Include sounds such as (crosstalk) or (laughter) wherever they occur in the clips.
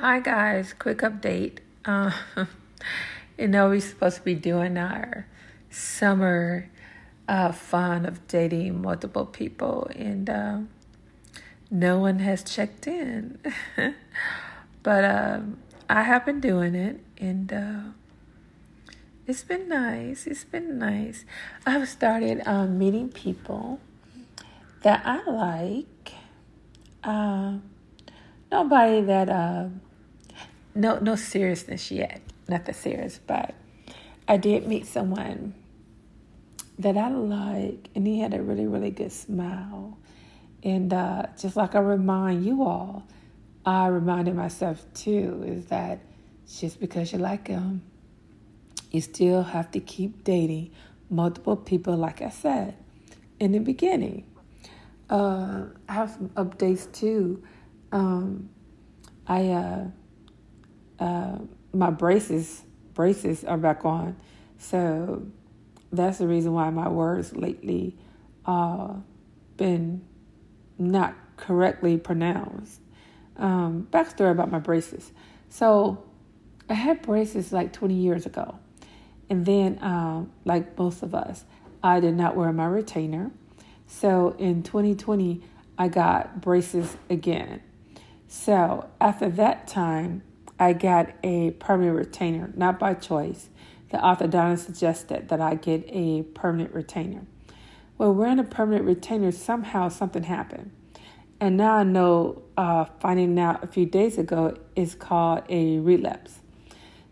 Hi guys, quick update. Uh, (laughs) you know we're supposed to be doing our summer uh, fun of dating multiple people, and uh, no one has checked in. (laughs) but um, I have been doing it, and uh, it's been nice. It's been nice. I've started um, meeting people that I like. Nobody that no no seriousness yet. Not the serious, but I did meet someone that I like, and he had a really really good smile. And uh, just like I remind you all, I reminded myself too is that just because you like him, you still have to keep dating multiple people, like I said in the beginning. Uh, I have some updates too. Um, I uh, uh, my braces braces are back on, so that's the reason why my words lately uh been not correctly pronounced. Um, backstory about my braces. So I had braces like 20 years ago, and then um, like most of us, I did not wear my retainer. So in 2020, I got braces again. So after that time, I got a permanent retainer, not by choice. The orthodontist suggested that I get a permanent retainer. Well, wearing a permanent retainer, somehow something happened. And now I know, uh, finding out a few days ago, is called a relapse.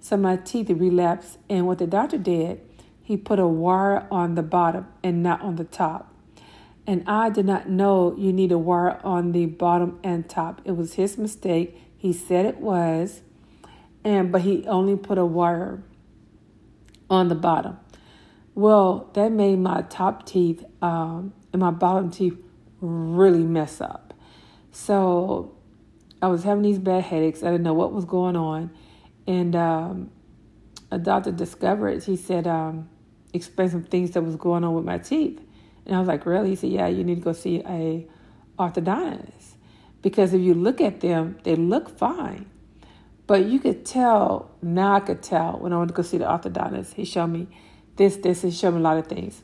So my teeth relapsed, and what the doctor did, he put a wire on the bottom and not on the top. And I did not know you need a wire on the bottom and top. It was his mistake. He said it was and but he only put a wire on the bottom. Well, that made my top teeth um, and my bottom teeth really mess up. So I was having these bad headaches. I didn't know what was going on, and um, a doctor discovered. He said, um, explain some things that was going on with my teeth, and I was like, really? He said, yeah, you need to go see a orthodontist because if you look at them, they look fine but you could tell, now I could tell when I went to go see the orthodontist. He showed me this, this, he showed me a lot of things.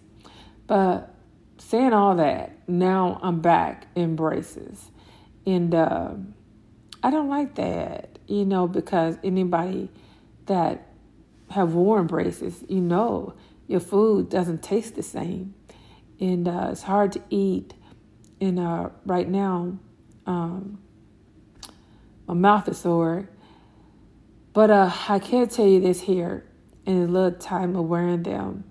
But saying all that, now I'm back in braces. And uh, I don't like that, you know, because anybody that have worn braces, you know, your food doesn't taste the same. And uh, it's hard to eat. And uh, right now, um, my mouth is sore but uh, I can't tell you this here. In a little time of wearing them,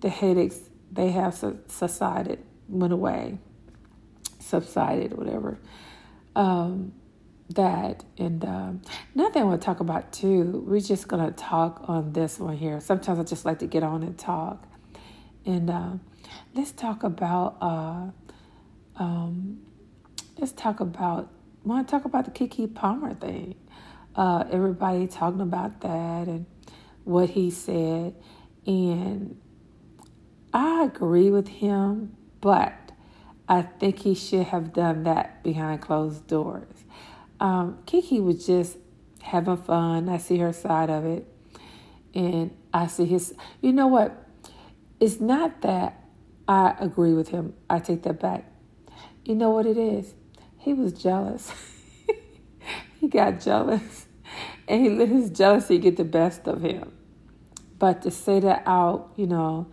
the headaches they have subsided, went away, subsided, whatever. Um, that and um, another thing I want to talk about too. We're just gonna talk on this one here. Sometimes I just like to get on and talk, and uh, let's talk about. Uh, um, let's talk about. Want to talk about the Keke Palmer thing? Uh, everybody talking about that and what he said. And I agree with him, but I think he should have done that behind closed doors. Um, Keke was just having fun. I see her side of it. And I see his, you know what? It's not that I agree with him. I take that back. You know what it is? He was jealous. (laughs) he got jealous and he let his jealousy get the best of him. But to say that out, you know,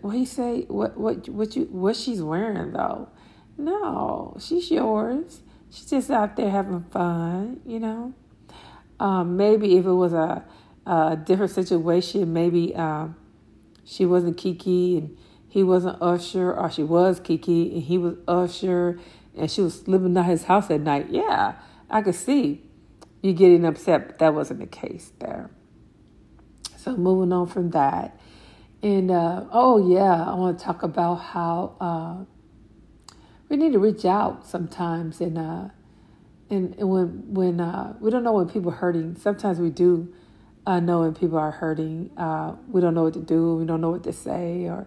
what he say? What what what you what she's wearing though? No, she's yours. She's just out there having fun, you know. Um, maybe if it was a, a different situation, maybe um, she wasn't Keke and he wasn't Usher, or she was Keke and he was Usher, and she was living at his house at night. Yeah, I could see you getting upset, but that wasn't the case there. So moving on from that. And uh, oh yeah, I want to talk about how uh, we need to reach out sometimes and uh, and, when when uh, we don't know when people are hurting. Sometimes we do uh, know when people are hurting. Uh, we don't know what to do. We don't know what to say or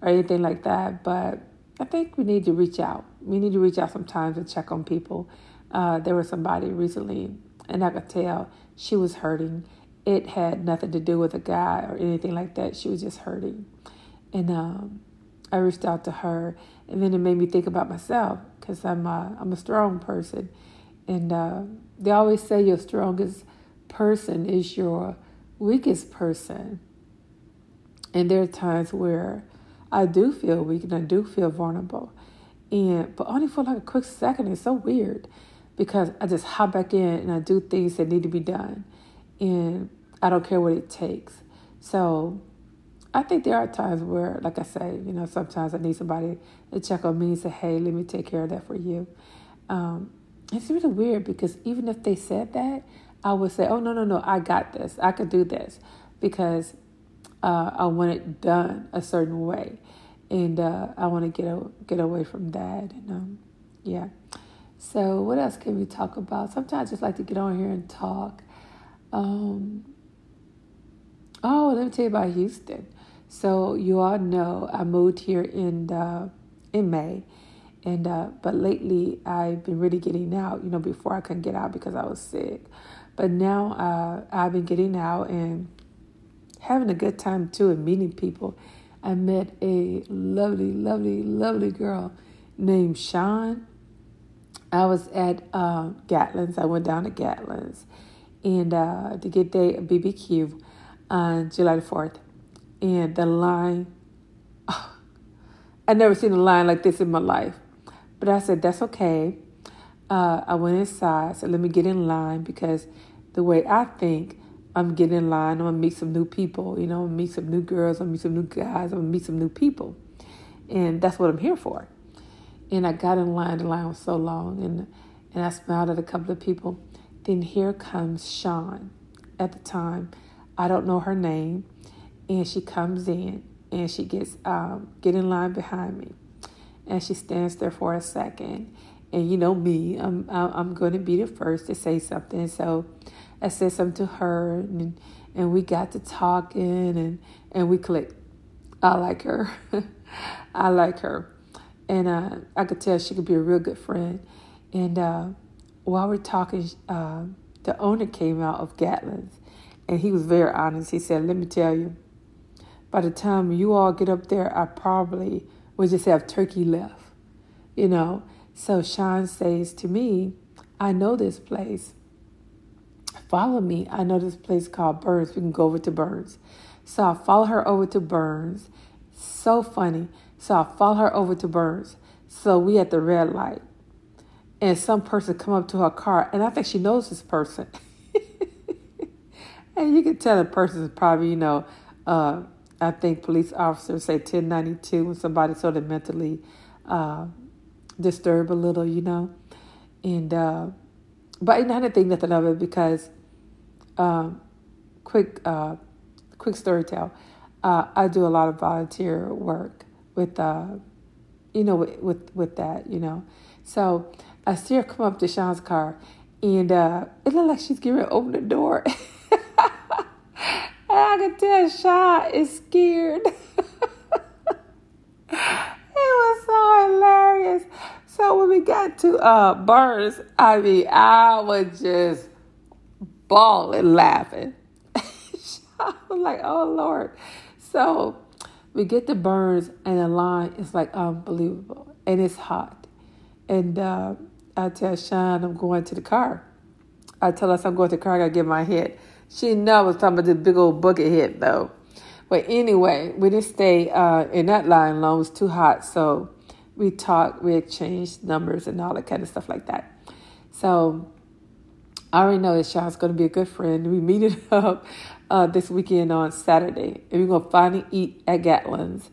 or anything like that. But I think we need to reach out. We need to reach out sometimes and check on people. There was somebody recently and I could tell she was hurting. It had nothing to do with a guy or anything like that. She was just hurting. And um, I reached out to her, and then it made me think about myself because I'm a, I'm a strong person. And uh, they always say your strongest person is your weakest person. And there are times where I do feel weak and I do feel vulnerable. And but only for like a quick second. It's so weird because I just hop back in and I do things that need to be done. And I don't care what it takes. So I think there are times where, like I say, you know, sometimes I need somebody to check on me and say, hey, let me take care of that for you. Um, it's really weird because even if they said that, I would say, oh, no, no, no, I got this. I could do this because uh, I want it done a certain way. And uh, I want to get, a, get away from that. And um, yeah. So, what else can we talk about? Sometimes I just like to get on here and talk. Um, oh, let me tell you about Houston. So, you all know I moved here in uh, in May, and uh, but lately I've been really getting out. You know, before I couldn't get out because I was sick, but now uh, I've been getting out and having a good time too, and meeting people. I met a lovely, lovely, lovely girl named Sean I was at uh, Gatlin's. I went down to Gatlin's and uh, to get day BBQ on July the 4th. And the line, (laughs) oh, I'd never seen a line like this in my life. But I said, that's okay. Uh, I went inside, so let me get in line because the way I think, I'm getting in line, I'm gonna meet some new people, you know, meet some new girls, I'm gonna meet some new guys, I'm gonna meet some new people. And that's what I'm here for. And I got in line, the line was so long, and, and I smiled at a couple of people. Then here comes Sean at the time. I don't know her name. And she comes in and she gets um, get in line behind me. And she stands there for a second. And you know me, I'm I'm going to be the first to say something. So I said something to her, and and we got to talking, and and we clicked. I like her. (laughs) I like her and uh, I could tell she could be a real good friend. And uh, while we're talking, uh, the owner came out of Gatlin's, and he was very honest. He said, "Let me tell you, by the time you all get up there, I probably will just have turkey left." You know. So Sean says to me, "I know this place. Follow me. I know this place called Burns. We can go over to Burns." So I follow her over to Burns. So funny. So I follow her over to Burns. So we at the red light. And some person come up to her car, and I think she knows this person. (laughs) and you can tell the person is probably, you know, uh, I think police officers say 1092 when somebody's sort of mentally uh, disturbed a little, you know. And, uh, but I didn't think nothing of it because, um, quick, uh, quick story tell. Uh, I do a lot of volunteer work with uh, you know, with, with with that, you know. So I see her come up to Sean's car, and uh, it looked like she's getting ready to open the door. (laughs) and I could tell Sean is scared. (laughs) it was so hilarious. So when we got to uh, Burns, I mean, I was just bawling, laughing. (laughs) I was like, "Oh Lord!" So we get the Burns and the line is like unbelievable and it's hot. And uh, I tell Sean I'm going to the car. I tell us I'm going to the car, I gotta get my head. She know I was talking about this big old bucket head though. But anyway, we didn't stay uh, in that line long. It was too hot. So we talked, we exchanged numbers and all that kind of stuff like that. So I already know that Sean's going to be a good friend. We meet it (laughs) up uh, this weekend on Saturday, and we're gonna finally eat at Gatlin's,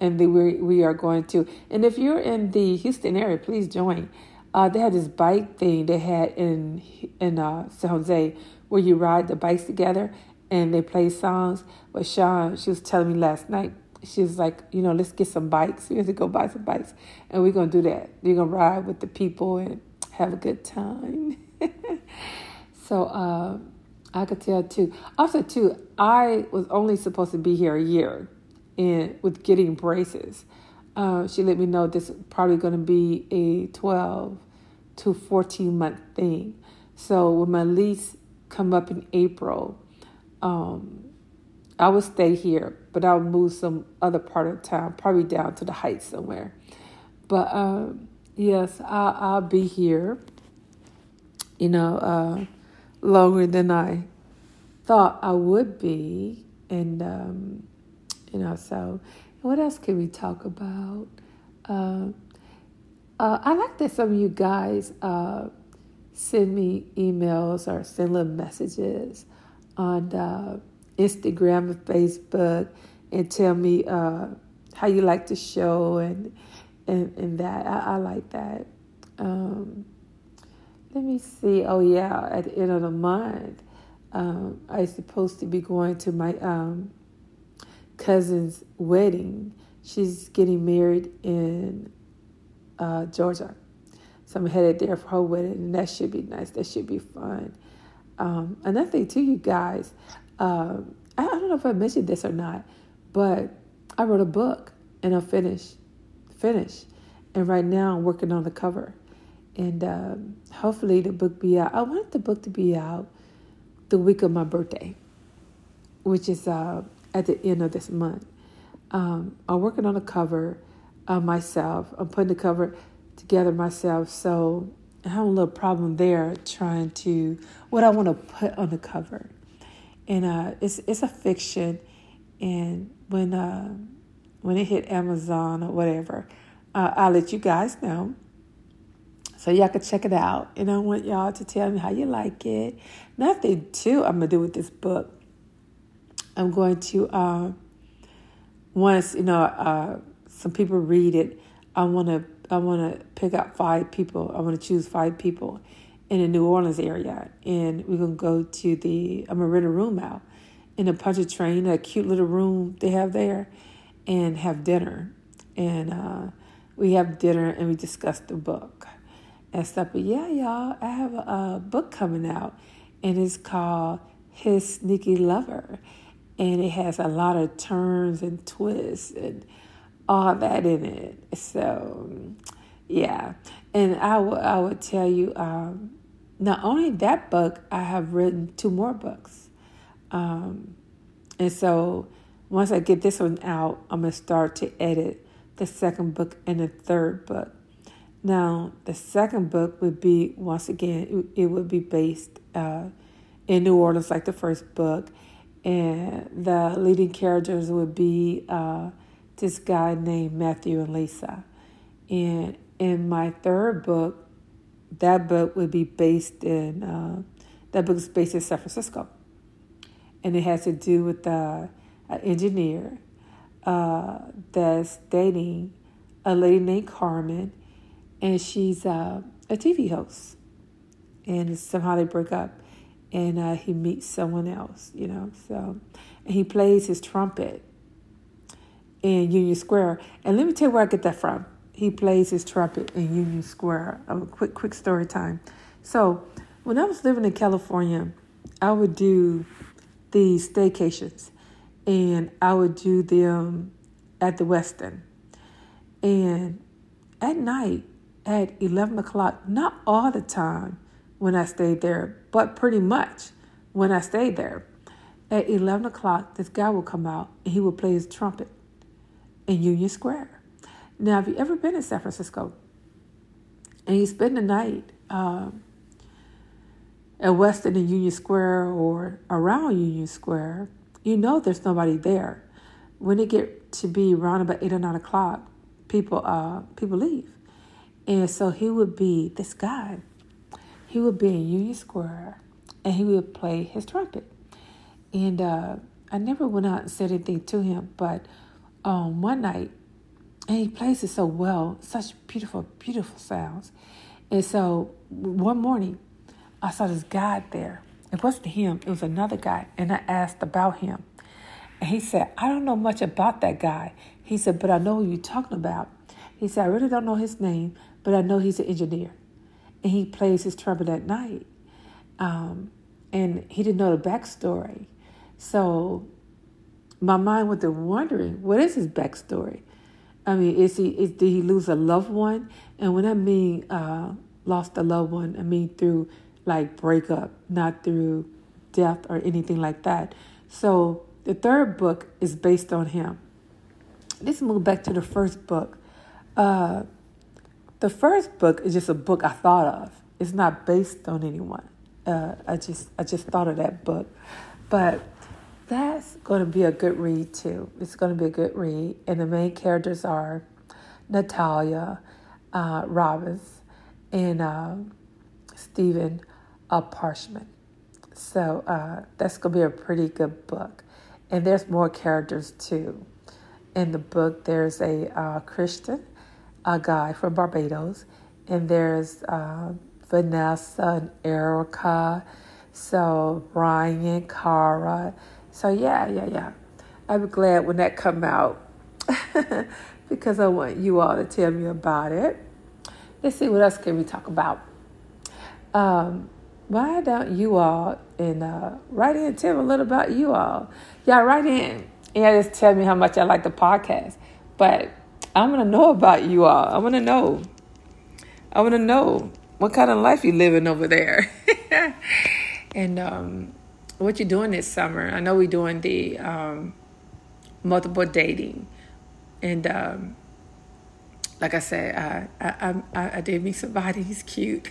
and then we we are going to. And if you're in the Houston area, please join. Uh, they had this bike thing they had in in uh, San Jose where you ride the bikes together and they play songs. But Sean, she was telling me last night, she was like, you know, let's get some bikes. We have to go buy some bikes, and we're gonna do that. We're gonna ride with the people and have a good time. (laughs) so. Uh, I could tell too. Also, too, I was only supposed to be here a year, and with getting braces, uh, she let me know this is probably going to be a twelve to fourteen month thing. So when my lease come up in April, um, I would stay here, but I would move some other part of town, probably down to the Heights somewhere. But um, yes, I'll, I'll be here. You know, uh, longer than I thought I would be, and um, you know, so what else can we talk about? Uh, uh, I like that some of you guys uh, send me emails or send little messages on uh, Instagram and Facebook and tell me uh, how you like the show and and, and that. I, I like that. Um, let me see. Oh, yeah, at the end of the month, um, I'm supposed to be going to my um, cousin's wedding. She's getting married in uh, Georgia. So I'm headed there for her wedding, and that should be nice. That should be fun. Um, another thing, too, you guys, um, I, I, don't know if I mentioned this or not, but I wrote a book and I'm finished. Finished. And right now I'm working on the cover. And um, hopefully the book be out. I wanted the book to be out the week of my birthday, which is uh, at the end of this month. Um, I'm working on the cover uh, myself. I'm putting the cover together myself. So I have a little problem there trying to what I want to put on the cover. And uh, it's it's a fiction, and when uh, when it hit Amazon or whatever, uh, I'll let you guys know. So y'all can check it out. And I want y'all to tell me how you like it. Nothing too I'm gonna do with this book. I'm going to uh, once you know uh, some people read it. I want to I want to pick out five people. I want to choose five people in the New Orleans area, and we're gonna go to the. I'm gonna rent a room out in a Pontchartrain, a train, a cute little room they have there, and have dinner. And uh, we have dinner and we discuss the book and stuff. But yeah, y'all, I have a, a book coming out, and it's called His Sneaky Lover, and it has a lot of turns and twists and all that in it. So, yeah. And I, w- I would tell you, um, not only that book, I have written two more books. Um, and so once I get this one out, I'm to start to edit the second book and the third book. Now, the second book would be, once again, it, would be based uh, in New Orleans like the first book. And the leading characters would be uh, this guy named Matthew and Lisa. And in my third book, that book would be based in, uh, that book is based in San Francisco. And it has to do with uh, an engineer uh, that's dating a lady named Carmen, and she's uh, a TV host. And somehow they break up, and uh, he meets someone else, you know. So, and he plays his trumpet in Union Square. And let me tell you where I get that from. He plays his trumpet in Union Square. A quick, quick story time. So, when I was living in California, I would do these staycations, and I would do them at the Westin. And at night, at 11 o'clock, not all the time when I stayed there, but pretty much when I stayed there, at 11 o'clock, this guy would come out and he would play his trumpet in Union Square. Now, have you ever been in San Francisco and you spend the night um, at Westin and Union Square or around Union Square, you know there's nobody there. When it get to be around about eight or nine o'clock, people uh, people leave, and so he would be this guy. He would be in Union Square, and he would play his trumpet. And uh, I never went out and said anything to him, but um, one night, and he plays it so well, such beautiful, beautiful sounds. And so one morning, I saw this guy there. It wasn't him, it was another guy. And I asked about him. And he said, I don't know much about that guy. He said, but I know who you're talking about. He said, I really don't know his name, but I know he's an engineer. And he plays his trumpet at night. Um, and he didn't know the backstory. So my mind went to wondering, what is his backstory? I mean, is he is did he lose a loved one? And when I mean uh, lost a loved one, I mean through like breakup, not through death or anything like that. So the third book is based on him. Let's move back to the first book. Uh, the first book is just a book I thought of. It's not based on anyone. Uh, I just I just thought of that book, but that's going to be a good read too. It's going to be a good read, and the main characters are Natalia uh, Robbins and uh, Stephen uh, Parchment. So that's going to be a pretty good book, and there's more characters too. In the book, there's a uh, Christian, a guy from Barbados, and there's uh, Vanessa and Erica. So Brian, Cara. So yeah, yeah, yeah. Be glad when that come out (laughs) because I want you all to tell me about it. Let's see what else can we talk about. Um, why don't you all and uh, write in tell me a little about you all? Yeah, write in. Yeah, just tell me how much I like the podcast. But I want to know about you all. I want to know. I want to know what kind of life you're living over there, (laughs) and um, what you're doing this summer. I know we're doing the um, multiple dating, and um, like I said, I, I I I did meet somebody. He's cute.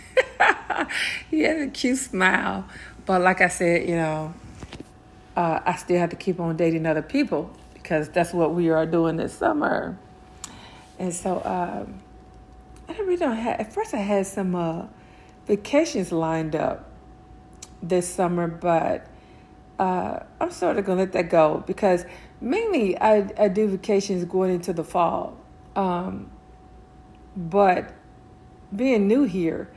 (laughs) he has a cute smile, but like I said, you know, uh, I still have to keep on dating other people because that's what we are doing this summer. And so, um, I really don't have. At first, I had some uh, vacations lined up this summer, but uh, I'm sort of gonna let that go because mainly I I do vacations going into the fall. Um, but being new here,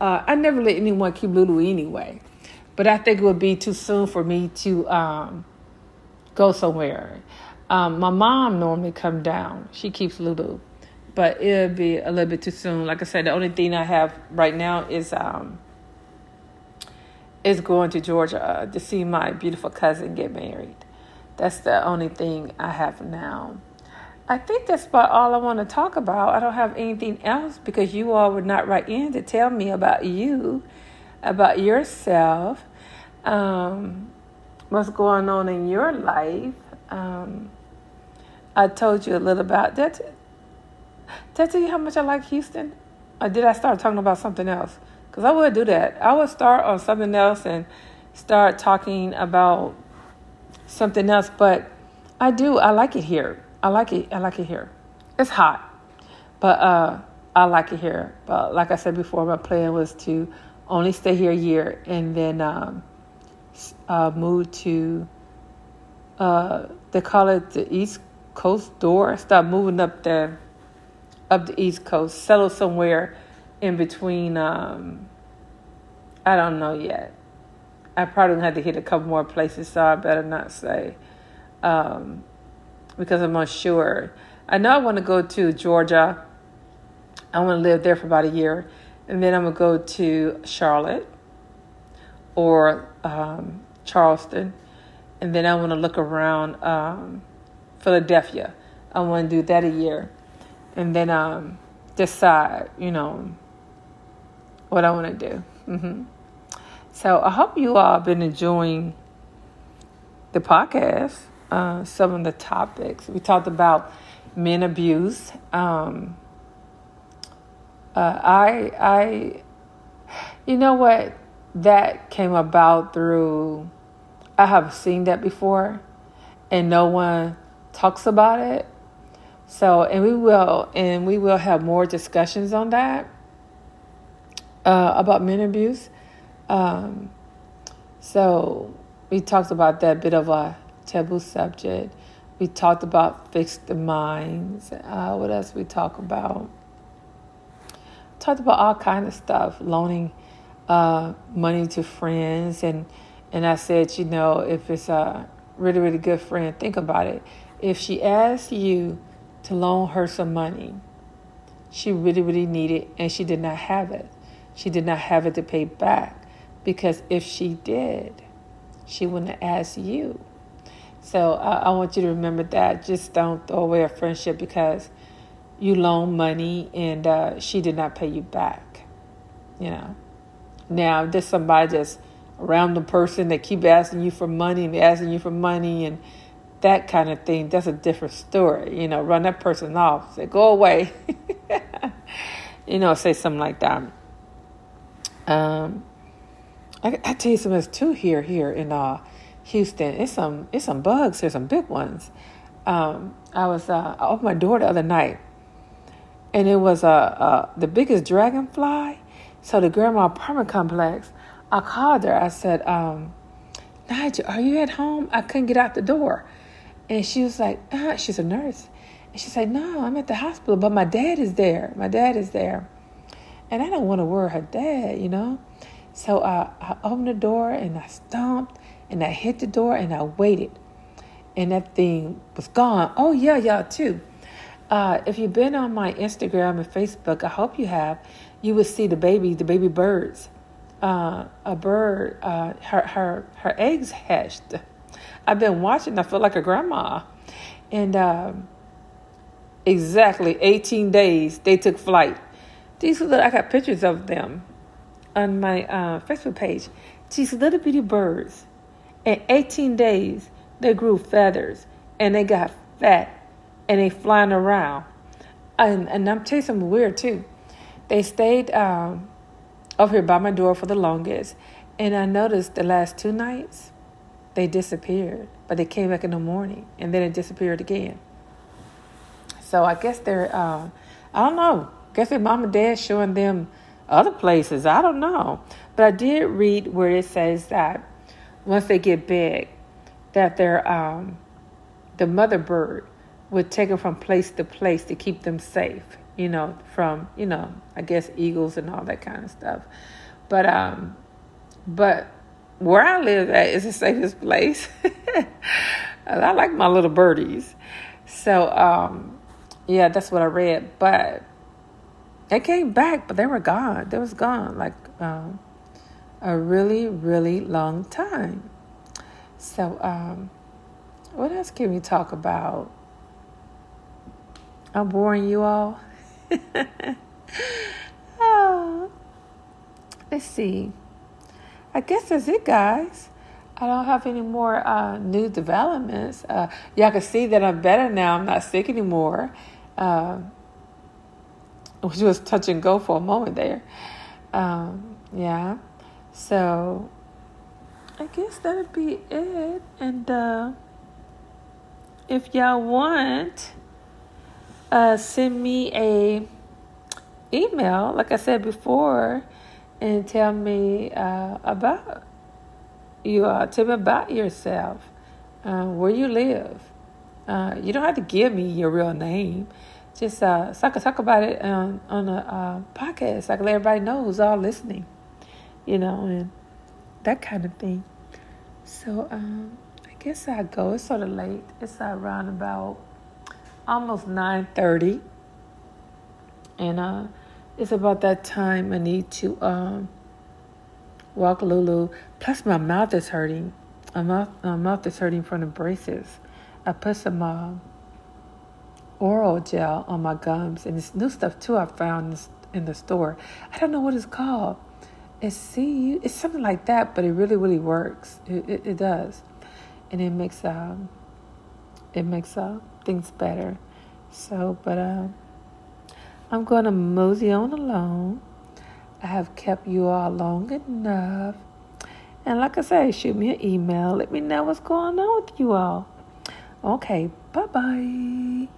uh, I never let anyone keep Lulu anyway. But I think it would be too soon for me to um, go somewhere. Um, my mom normally come down. She keeps Lulu but it'll be a little bit too soon. Like I said, the only thing I have right now is um is going to Georgia uh, to see my beautiful cousin get married. That's the only thing I have now. I think that's about all I want to talk about. I don't have anything else because you all would not write in to tell me about you, about yourself, um, what's going on in your life. Um, I told you a little about that. Did I tell you how much I like Houston? Or did I start talking about something else? Because I would do that. I would start on something else and start talking about something else. But I do. I like it here. I like it. I like it here. It's hot, but uh, I like it here. But like I said before, my plan was to only stay here a year and then um, uh, move to. Uh, they call it the East Coast door. Start moving up there up the East Coast, settle somewhere in between. Um, I don't know yet. I probably had to hit a couple more places, so I better not say um, because I'm unsure. I know I want to go to Georgia. I want to live there for about a year, and then I'm gonna go to Charlotte or um, Charleston, and then I want to look around um, Philadelphia. I want to do that a year and then um, decide, you know, what I want to do. Mm-hmm. So I hope you all have been enjoying the podcast. Uh, some of the topics we talked about men abuse. Um, uh, I, I, you know what? That came about through. I have seen that before, and no one talks about it so, and we will, and we will have more discussions on that uh, about men abuse. Um, so, we talked about that bit of a taboo subject. We talked about fixed minds. Uh, what else we talk about? Talked about all kind of stuff, loaning uh, money to friends, and and I said, you know, if it's a really really good friend, think about it. If she asks you to loan her some money. She really, really needed, and she did not have it. She did not have it to pay back because if she did, she wouldn't asked you. So I, I want you to remember that. Just don't throw away a friendship because you loan money and uh, she did not pay you back. You know. Now, there's somebody just around the person that keep asking you for money and asking you for money and that kind of thing. That's a different story. You know, run that person off. Say, go away. (laughs) you know, say something like that. Um, I, I tell you something. Two here here in uh, Houston. It's some it's some bugs. There's some big ones. Um, I was uh, I opened my door the other night, and it was uh, uh the biggest dragonfly. So the grandma apartment complex. I called her. I said, um, Nigel, are you at home? I couldn't get out the door. And she was like, uh, she's a nurse. And she said, no, I'm at the hospital, but my dad is there. My dad is there. And I don't want to worry her dad, you know? So I, I opened the door and I stomped and I hit the door and I waited. And that thing was gone. Oh, yeah, y'all, too. Uh, if you've been on my Instagram and Facebook, I hope you have, you would see the baby, the baby birds. Uh, a bird, uh, her, her, her eggs hatched. I've been watching. I feel like a grandma, and um, exactly 18 days they took flight. These little, I got pictures of them on my uh, Facebook page. These little bitty birds, in 18 days they grew feathers and they got fat and they flying around. And, and I'm something weird too. They stayed um, over here by my door for the longest, and I noticed the last two nights they disappeared, but they came back in the morning and then it disappeared again. So I guess they're, uh, I don't know. Guess their mom and dad showing them other places. I don't know. But I did read where it says that once they get big, that they're, um, the mother bird would take them from place to place to keep them safe, you know, from, you know, I guess eagles and all that kind of stuff. But, um, but where I live at is the safest place. (laughs) I like my little birdies. So, um, yeah, that's what I read. But they came back, but they were gone. They was gone like um, a really, really long time. So, um, what else can we talk about? I'm boring you all. Oh, (laughs) let's see. I guess that's it, guys. I don't have any more uh, new developments. Uh, y'all can see that I'm better now. I'm not sick anymore. Uh, which was touch and go for a moment there. Um, yeah. So I guess that'd be it. And uh, if y'all want, uh, send me a email. Like I said before and tell me uh, about you. Uh, tell me about yourself, uh, where you live. Uh, you don't have to give me your real name. Just uh, so I can talk about it on on a uh, podcast. I can let everybody know who's all listening. You know, and that kind of thing. So um, I guess I go. It's sort of late. It's around about almost nine thirty, and uh it's about that time I need to um, walk Lulu. Plus, my mouth is hurting. My mouth, my mouth is hurting from the braces. I put some uh, oral gel on my gums, and it's new stuff too. I found in the store. I don't know what it's called. It's see, it's something like that, but it really, really works. It, it, it does, and it makes um, it makes uh, things better. So, but uh, I'm going to mosey on alone. I have kept you all long enough. And like I say, shoot me an email. Let me know what's going on with you all. Okay, bye bye.